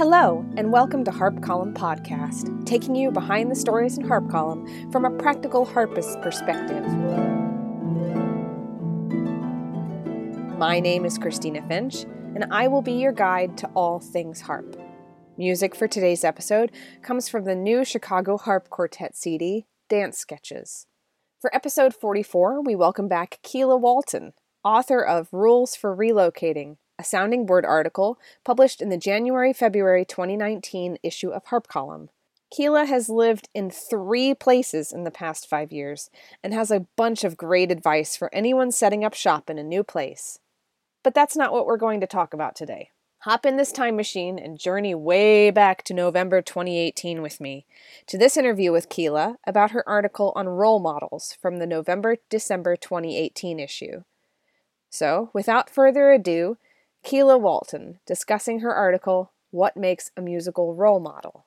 Hello, and welcome to Harp Column Podcast, taking you behind the stories in Harp Column from a practical harpist perspective. My name is Christina Finch, and I will be your guide to all things harp. Music for today's episode comes from the new Chicago Harp Quartet CD, Dance Sketches. For episode 44, we welcome back Keela Walton, author of Rules for Relocating a sounding board article published in the January February 2019 issue of Harp Column. Keela has lived in three places in the past five years and has a bunch of great advice for anyone setting up shop in a new place. But that's not what we're going to talk about today. Hop in this time machine and journey way back to November 2018 with me to this interview with Keela about her article on role models from the November December 2018 issue. So, without further ado, Keela Walton discussing her article, What Makes a Musical Role Model?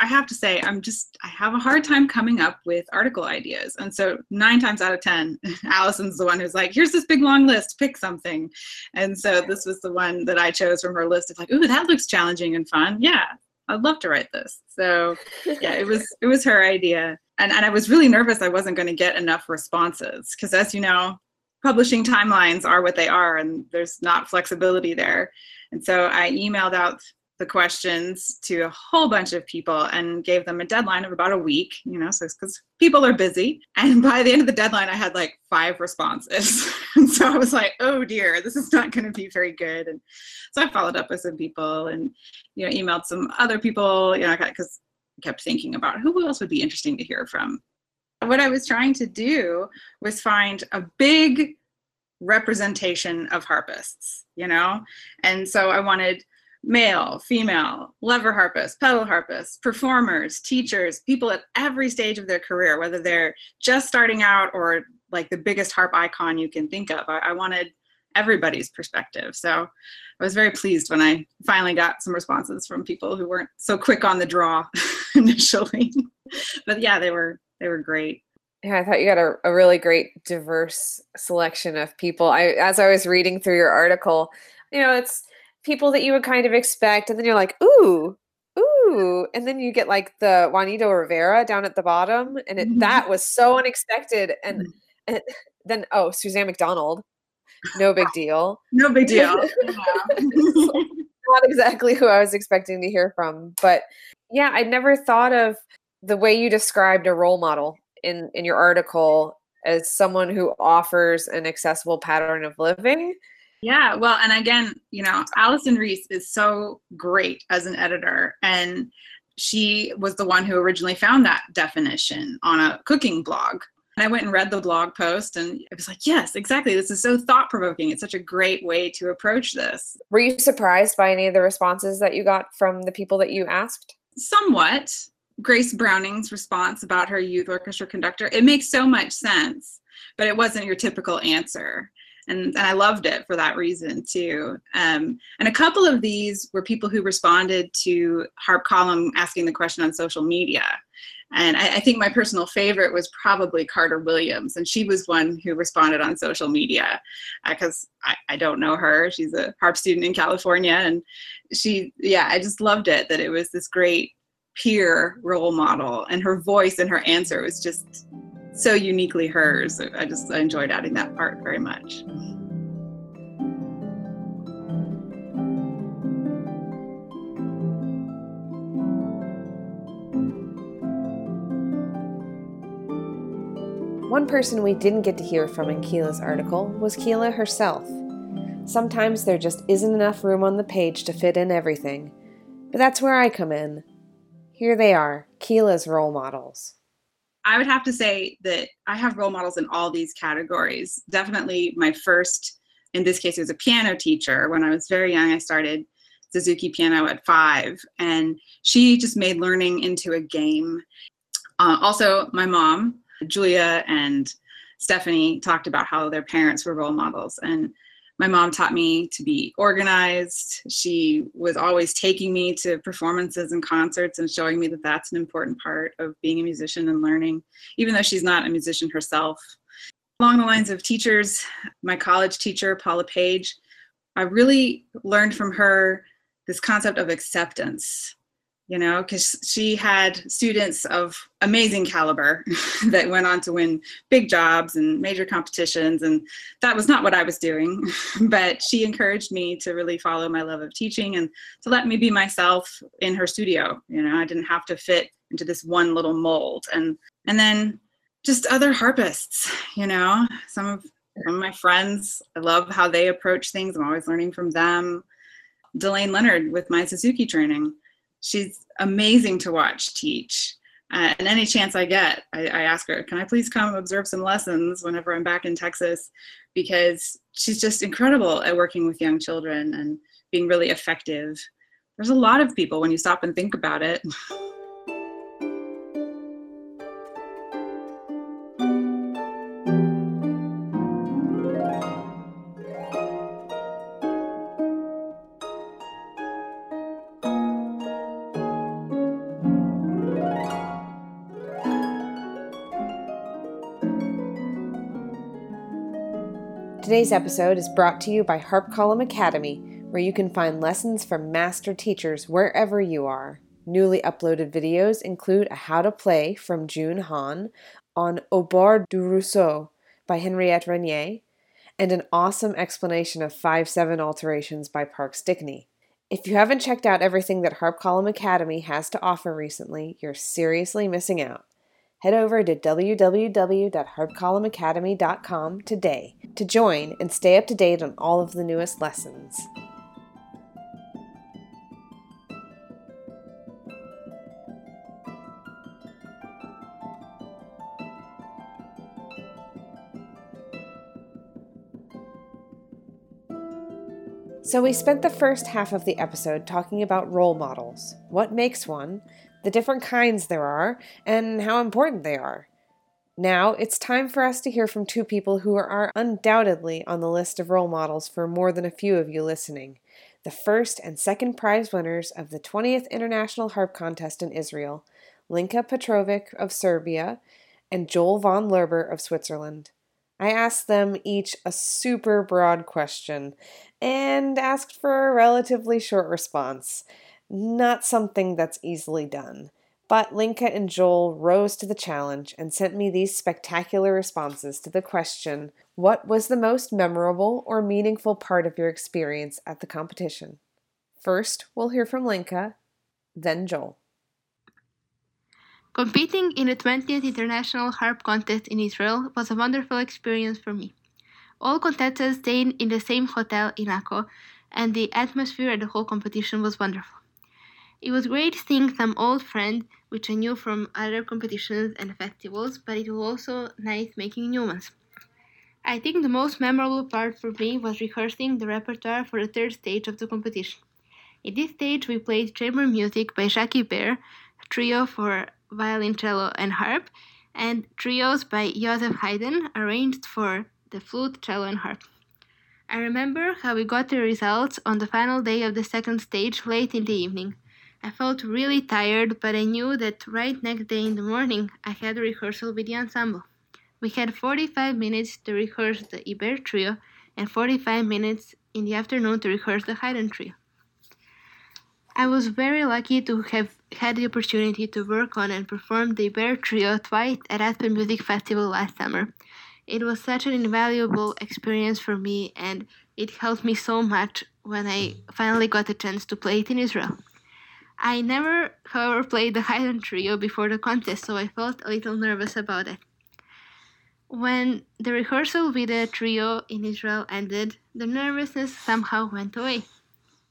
I have to say, I'm just, I have a hard time coming up with article ideas. And so, nine times out of 10, Allison's the one who's like, here's this big long list, pick something. And so, this was the one that I chose from her list of like, ooh, that looks challenging and fun. Yeah, I'd love to write this. So, yeah, it was, it was her idea. And, and I was really nervous I wasn't going to get enough responses because, as you know, publishing timelines are what they are and there's not flexibility there. And so I emailed out the questions to a whole bunch of people and gave them a deadline of about a week, you know, so because people are busy. And by the end of the deadline, I had like five responses. and so I was like, oh dear, this is not going to be very good. And so I followed up with some people and, you know, emailed some other people, you know, because I kept thinking about who else would be interesting to hear from what I was trying to do was find a big representation of harpists, you know? And so I wanted male, female, lever harpists, pedal harpists, performers, teachers, people at every stage of their career, whether they're just starting out or like the biggest harp icon you can think of. I, I wanted everybody's perspective. So I was very pleased when I finally got some responses from people who weren't so quick on the draw initially. but yeah, they were they were great. Yeah, I thought you got a, a really great diverse selection of people. I as I was reading through your article, you know, it's people that you would kind of expect, and then you're like, ooh, ooh, and then you get like the Juanito Rivera down at the bottom, and it, mm-hmm. that was so unexpected. And, mm-hmm. and then oh, Susann McDonald, no big deal. No big deal. not exactly who I was expecting to hear from, but yeah, I'd never thought of the way you described a role model in in your article as someone who offers an accessible pattern of living. Yeah, well, and again, you know, Allison Reese is so great as an editor, and she was the one who originally found that definition on a cooking blog. And I went and read the blog post, and it was like, yes, exactly. This is so thought provoking. It's such a great way to approach this. Were you surprised by any of the responses that you got from the people that you asked? Somewhat. Grace Browning's response about her youth orchestra conductor, it makes so much sense, but it wasn't your typical answer. And, and I loved it for that reason too. Um, and a couple of these were people who responded to Harp Column asking the question on social media. And I, I, think my personal favorite was probably Carter Williams. And she was one who responded on social media because uh, I, I don't know her. She's a harp student in California. And she, yeah, I just loved it that it was this great peer role model and her voice and her answer was just so uniquely hers i just I enjoyed adding that part very much One person we didn't get to hear from in Keela's article was Keela herself. Sometimes there just isn't enough room on the page to fit in everything, but that's where I come in. Here they are, Keela's role models. I would have to say that I have role models in all these categories. Definitely my first, in this case, it was a piano teacher. When I was very young, I started Suzuki piano at five, and she just made learning into a game. Uh, also, my mom, Julia, and Stephanie talked about how their parents were role models. And my mom taught me to be organized. She was always taking me to performances and concerts and showing me that that's an important part of being a musician and learning, even though she's not a musician herself. Along the lines of teachers, my college teacher, Paula Page, I really learned from her this concept of acceptance you know, because she had students of amazing caliber that went on to win big jobs and major competitions. And that was not what I was doing. but she encouraged me to really follow my love of teaching and to let me be myself in her studio. You know, I didn't have to fit into this one little mold. And and then just other harpists, you know, some of some of my friends, I love how they approach things. I'm always learning from them. Delane Leonard with my Suzuki training she's amazing to watch teach. Uh, and any chance I get, I, I, ask her, can I please come observe some lessons whenever I'm back in Texas? Because she's just incredible at working with young children and being really effective. There's a lot of people when you stop and think about it. Today's episode is brought to you by Harp Column Academy, where you can find lessons from master teachers wherever you are. Newly uploaded videos include a How to Play from June Han on Au bord du ruisseau by Henriette Renié, and an awesome explanation of 5-7 alterations by Park Stickney. If you haven't checked out everything that Harp Column Academy has to offer recently, you're seriously missing out head over to www.harpcolumnacademy.com today to join and stay up to date on all of the newest lessons. So, we spent the first half of the episode talking about role models, what makes one, the different kinds there are, and how important they are. Now, it's time for us to hear from two people who are undoubtedly on the list of role models for more than a few of you listening the first and second prize winners of the 20th International Harp Contest in Israel, Linka Petrovic of Serbia and Joel von Lerber of Switzerland. I asked them each a super broad question and asked for a relatively short response. Not something that's easily done. But Linka and Joel rose to the challenge and sent me these spectacular responses to the question What was the most memorable or meaningful part of your experience at the competition? First, we'll hear from Linka, then Joel. Competing in the 20th International Harp Contest in Israel was a wonderful experience for me. All contestants stayed in the same hotel in Akko, and the atmosphere at the whole competition was wonderful. It was great seeing some old friends which I knew from other competitions and festivals, but it was also nice making new ones. I think the most memorable part for me was rehearsing the repertoire for the third stage of the competition. In this stage, we played chamber music by Ibert, a trio for violin, cello, and harp, and trios by Joseph Haydn, arranged for the flute, cello, and harp. I remember how we got the results on the final day of the second stage late in the evening. I felt really tired, but I knew that right next day in the morning I had a rehearsal with the ensemble. We had 45 minutes to rehearse the Ibert trio and 45 minutes in the afternoon to rehearse the Haydn trio. I was very lucky to have had the opportunity to work on and perform the Ibert trio twice at Aspen Music Festival last summer. It was such an invaluable experience for me and it helped me so much when I finally got the chance to play it in Israel. I never, however, played the Haydn Trio before the contest, so I felt a little nervous about it. When the rehearsal with the trio in Israel ended, the nervousness somehow went away.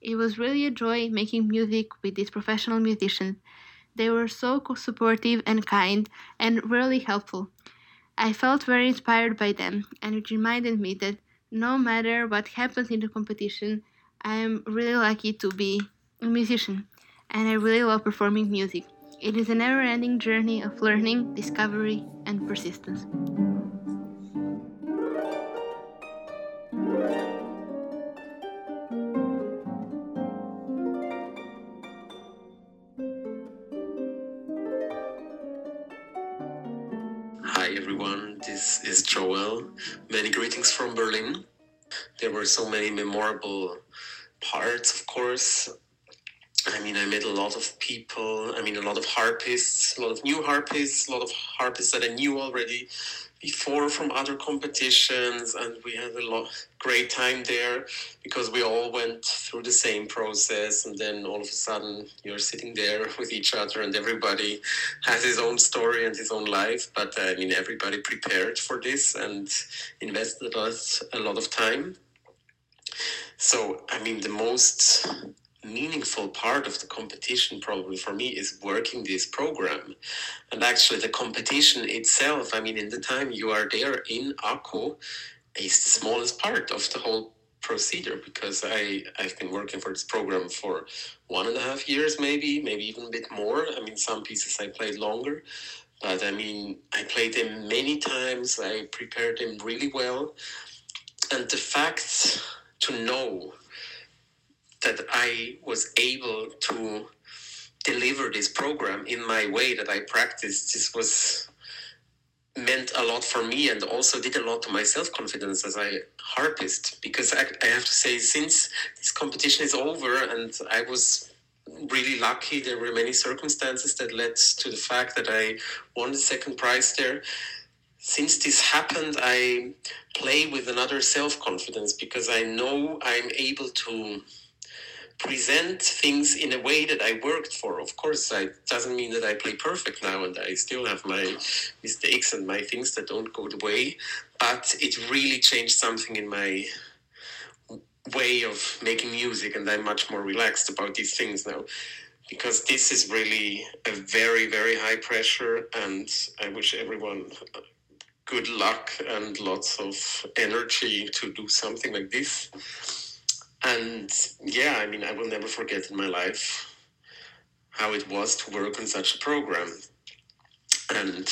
It was really a joy making music with these professional musicians. They were so supportive and kind and really helpful. I felt very inspired by them, and it reminded me that no matter what happens in the competition, I am really lucky to be a musician and I really love performing music. It is a never ending journey of learning, discovery, and persistence. Hi everyone, this is Joel. Many greetings from Berlin. There were so many memorable parts, of course, I mean, I met a lot of people. I mean, a lot of harpists, a lot of new harpists, a lot of harpists that I knew already before from other competitions, and we had a lot great time there because we all went through the same process. And then all of a sudden, you're sitting there with each other, and everybody has his own story and his own life. But uh, I mean, everybody prepared for this and invested lot, a lot of time. So, I mean, the most meaningful part of the competition probably for me is working this program. And actually the competition itself i mean in the time you are there in akko is the smallest part of the whole procedure because i i've been working for this program for one and a half years maybe maybe even a bit more. I mean some pieces i played longer but i mean i played them many times. I prepared them really well. And the fact to know that I was able to deliver this program in my way that I practiced. This was meant a lot for me and also did a lot to my self confidence as a harpist because I, I, have to say since this competition is over and I was really lucky there were many circumstances that led to the fact that I won the second prize there since this happened I play with another self confidence because I know I'm able to present things in a way that I worked for. Of course, it doesn't mean that I play perfect now and I still have my mistakes and my things that don't go the way, but it really changed something in my way of making music and I'm much more relaxed about these things now because this is really a very very high pressure and I wish everyone good luck and lots of energy to do something like this and yeah, I mean, I will never forget in my life how it was to work on such a program. And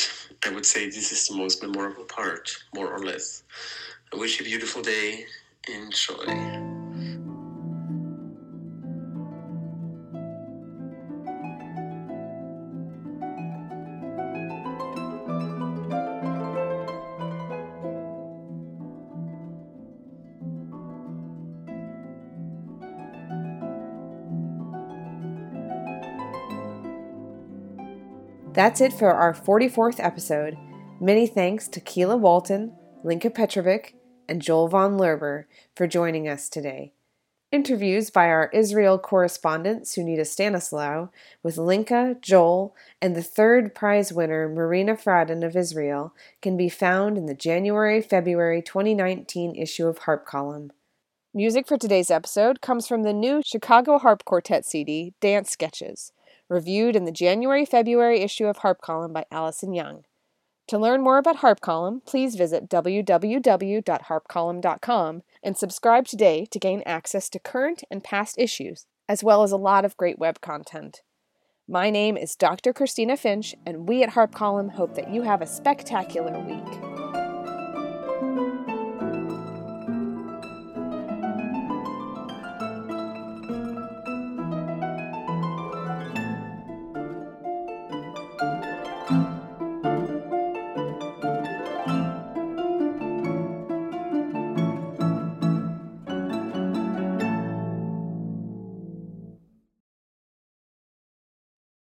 I would say this is the most memorable part, more or less. I wish you a beautiful day. Enjoy. That's it for our 44th episode. Many thanks to Keela Walton, Linka Petrovic, and Joel von Lerber for joining us today. Interviews by our Israel correspondent Sunita Staneslow with Linka, Joel, and the third prize winner Marina Fraden of Israel can be found in the January February 2019 issue of Harp Column. Music for today's episode comes from the new Chicago Harp Quartet CD, Dance Sketches reviewed in the January February issue of Harp Column by Allison Young. To learn more about Harp Column, please visit www.harpcolumn.com and subscribe today to gain access to current and past issues, as well as a lot of great web content. My name is Dr. Christina Finch, and we at Harp Column hope that you have a spectacular week.